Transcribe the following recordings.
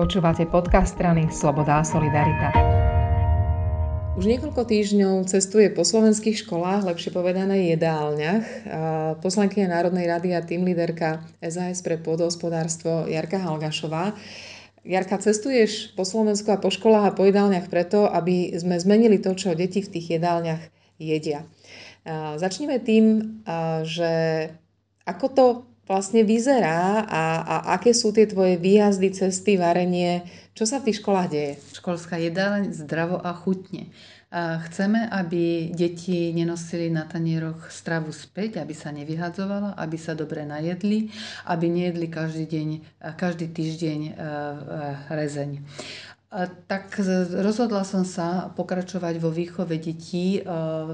Počúvate podcast strany Sloboda a Solidarita. Už niekoľko týždňov cestuje po slovenských školách, lepšie povedané jedálniach, poslankyňa Národnej rady a tým líderka SAS pre pôdohospodárstvo Jarka Halgašová. Jarka, cestuješ po Slovensku a po školách a po jedálniach preto, aby sme zmenili to, čo deti v tých jedálniach jedia. Začneme tým, že ako to vlastne vyzerá a, a aké sú tie tvoje výjazdy, cesty, varenie, čo sa v tých školách deje? Školská jedáleň zdravo a chutne. Chceme, aby deti nenosili na tanieroch stravu späť, aby sa nevyhadzovala, aby sa dobre najedli, aby nejedli každý deň, každý týždeň e, e, rezeň. Tak rozhodla som sa pokračovať vo výchove detí e,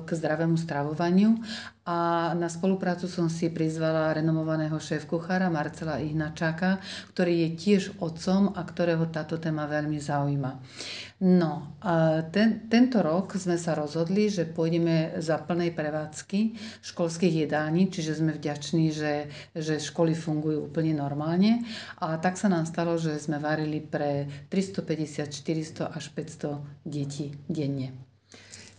k zdravému stravovaniu a na spoluprácu som si prizvala renomovaného šéf-kuchára Marcela Ihnačáka, ktorý je tiež otcom a ktorého táto téma veľmi zaujíma. No, a ten, tento rok sme sa rozhodli, že pôjdeme za plnej prevádzky školských jedální, čiže sme vďační, že, že školy fungujú úplne normálne. A tak sa nám stalo, že sme varili pre 350, 400 až 500 detí denne.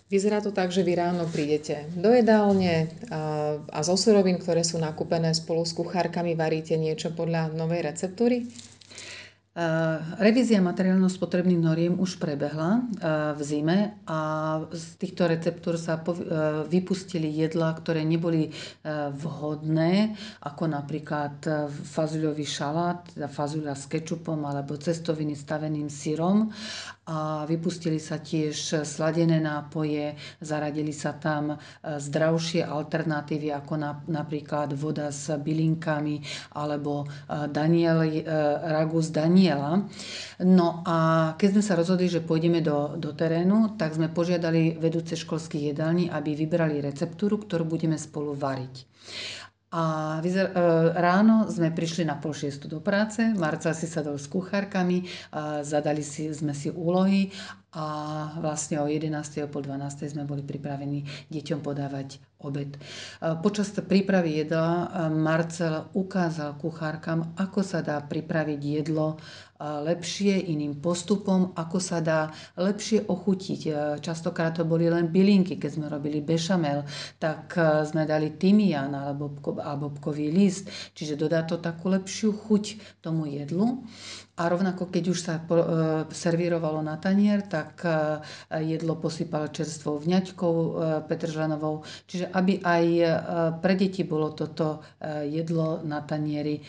Vyzerá to tak, že vy ráno prídete do jedálne a, a zo surovín, ktoré sú nakúpené spolu s kuchárkami, varíte niečo podľa novej receptúry? Revízia materiálno-spotrebných noriem už prebehla v zime a z týchto receptúr sa vypustili jedlá, ktoré neboli vhodné, ako napríklad fazuľový šalát, teda fazuľa s kečupom alebo cestoviny staveným syrom. A vypustili sa tiež sladené nápoje, zaradili sa tam zdravšie alternatívy ako napríklad voda s bylinkami alebo Daniel, ragu z Daniel Daniela. No a keď sme sa rozhodli, že pôjdeme do, do terénu, tak sme požiadali vedúce školských jedální, aby vybrali receptúru, ktorú budeme spolu variť. A e, ráno sme prišli na pol šiestu do práce, Marca si sadol s kuchárkami, zadali si, sme si úlohy a vlastne o 11. o pol 12. sme boli pripravení deťom podávať obed. E, počas prípravy jedla e, Marcel ukázal kuchárkam, ako sa dá pripraviť jedlo e, lepšie iným postupom, ako sa dá lepšie ochutiť. Častokrát to boli len bylinky, keď sme robili bešamel, tak sme dali tymián alebo, alebo bkový list, čiže dodá to takú lepšiu chuť tomu jedlu. A rovnako, keď už sa servírovalo na tanier, tak jedlo posypal čerstvou vňaťkou petržlenovou. Čiže aby aj pre deti bolo toto jedlo na tanieri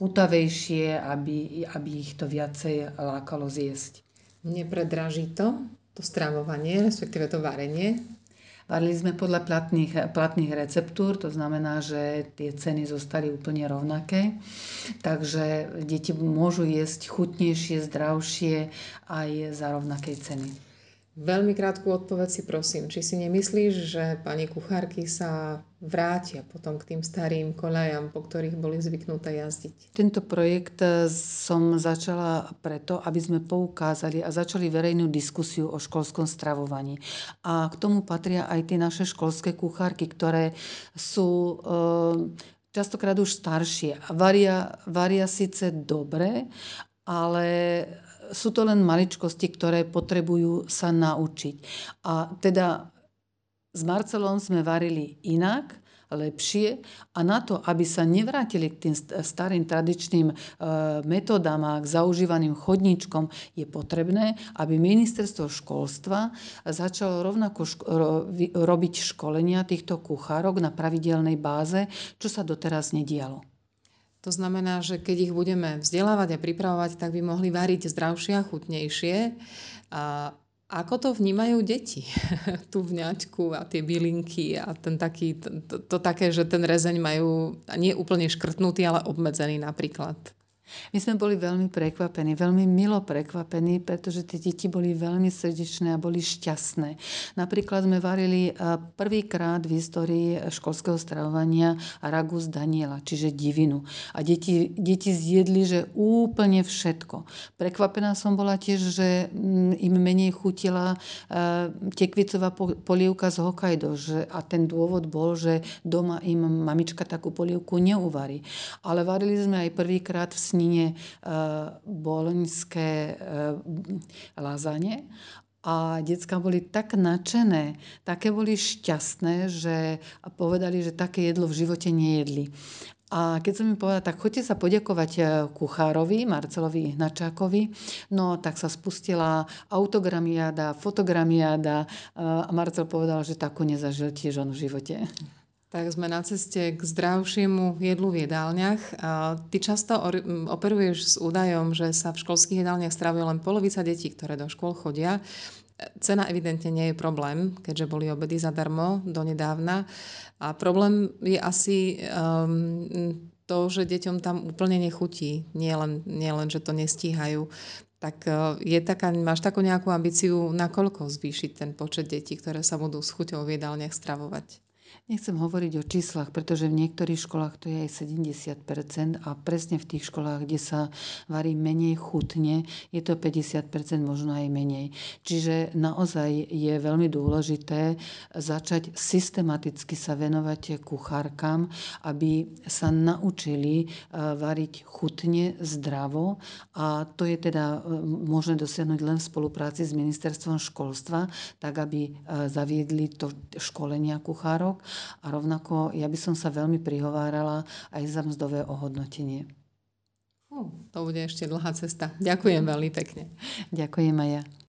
putavejšie, aby, aby ich to viacej lákalo zjesť. Nepredraží to, to stravovanie, respektíve to varenie? Varili sme podľa platných, platných receptúr, to znamená, že tie ceny zostali úplne rovnaké. Takže deti môžu jesť chutnejšie, zdravšie aj za rovnakej ceny. Veľmi krátku odpoveď si prosím. Či si nemyslíš, že pani kuchárky sa vrátia potom k tým starým koľajam, po ktorých boli zvyknuté jazdiť? Tento projekt eh, som začala preto, aby sme poukázali a začali verejnú diskusiu o školskom stravovaní. A k tomu patria aj tie naše školské kuchárky, ktoré sú e, častokrát už staršie varia, varia síce dobre, ale sú to len maličkosti, ktoré potrebujú sa naučiť. A teda s Marcelom sme varili inak, lepšie a na to, aby sa nevrátili k tým starým tradičným e, metodám a k zaužívaným chodníčkom, je potrebné, aby ministerstvo školstva začalo rovnako ško- robiť školenia týchto kuchárok na pravidelnej báze, čo sa doteraz nedialo. To znamená, že keď ich budeme vzdelávať a pripravovať, tak by mohli variť zdravšie a chutnejšie. A ako to vnímajú deti? Tú vňaťku a tie bylinky a ten taký, to, to, to také, že ten rezeň majú nie úplne škrtnutý, ale obmedzený napríklad. My sme boli veľmi prekvapení, veľmi milo prekvapení, pretože tie deti boli veľmi srdečné a boli šťastné. Napríklad sme varili prvýkrát v histórii školského stravovania ragu z Daniela, čiže divinu. A deti, deti zjedli, že úplne všetko. Prekvapená som bola tiež, že mm, im menej chutila tekvicová polievka z Hokkaido. Že, a ten dôvod bol, že doma im mamička takú polievku neuvarí. Ale varili sme aj prvýkrát v snine boloňské lazane a decka boli tak nadšené, také boli šťastné, že povedali, že také jedlo v živote nejedli. A keď som im povedala, tak choďte sa poďakovať e, kuchárovi, Marcelovi Hnačákovi, no tak sa spustila autogramiáda, fotogramiáda e, a Marcel povedal, že takú nezažil tiež on v živote. Tak sme na ceste k zdravšiemu jedlu v jedálniach. Ty často operuješ s údajom, že sa v školských jedálniach stravuje len polovica detí, ktoré do škôl chodia. Cena evidentne nie je problém, keďže boli obedy zadarmo donedávna. A problém je asi um, to, že deťom tam úplne nechutí. Nie len, nie len že to nestíhajú. Tak uh, je taká, máš takú nejakú ambíciu, nakoľko zvýšiť ten počet detí, ktoré sa budú s chuťou v jedálniach stravovať? Nechcem hovoriť o číslach, pretože v niektorých školách to je aj 70% a presne v tých školách, kde sa varí menej chutne, je to 50%, možno aj menej. Čiže naozaj je veľmi dôležité začať systematicky sa venovať kuchárkam, aby sa naučili e, variť chutne, zdravo a to je teda e, možné dosiahnuť len v spolupráci s ministerstvom školstva, tak aby e, zaviedli to školenia kuchárok a rovnako ja by som sa veľmi prihovárala aj za mzdové ohodnotenie. Uh, to bude ešte dlhá cesta. Ďakujem veľmi pekne. Ďakujem aj ja.